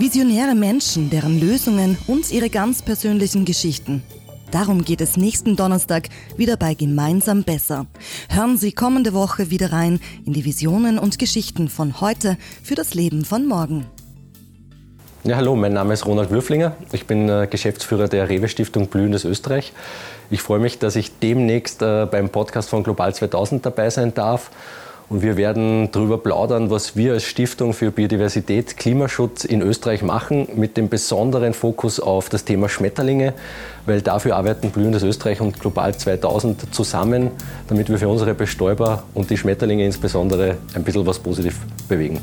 Visionäre Menschen, deren Lösungen und ihre ganz persönlichen Geschichten. Darum geht es nächsten Donnerstag wieder bei Gemeinsam besser. Hören Sie kommende Woche wieder rein in die Visionen und Geschichten von heute für das Leben von morgen. Ja, hallo, mein Name ist Ronald Würflinger. Ich bin äh, Geschäftsführer der Rewe Stiftung Blühendes Österreich. Ich freue mich, dass ich demnächst äh, beim Podcast von Global 2000 dabei sein darf und wir werden darüber plaudern, was wir als Stiftung für Biodiversität, Klimaschutz in Österreich machen, mit dem besonderen Fokus auf das Thema Schmetterlinge, weil dafür arbeiten Blühendes Österreich und Global 2000 zusammen, damit wir für unsere Bestäuber und die Schmetterlinge insbesondere ein bisschen was positiv bewegen.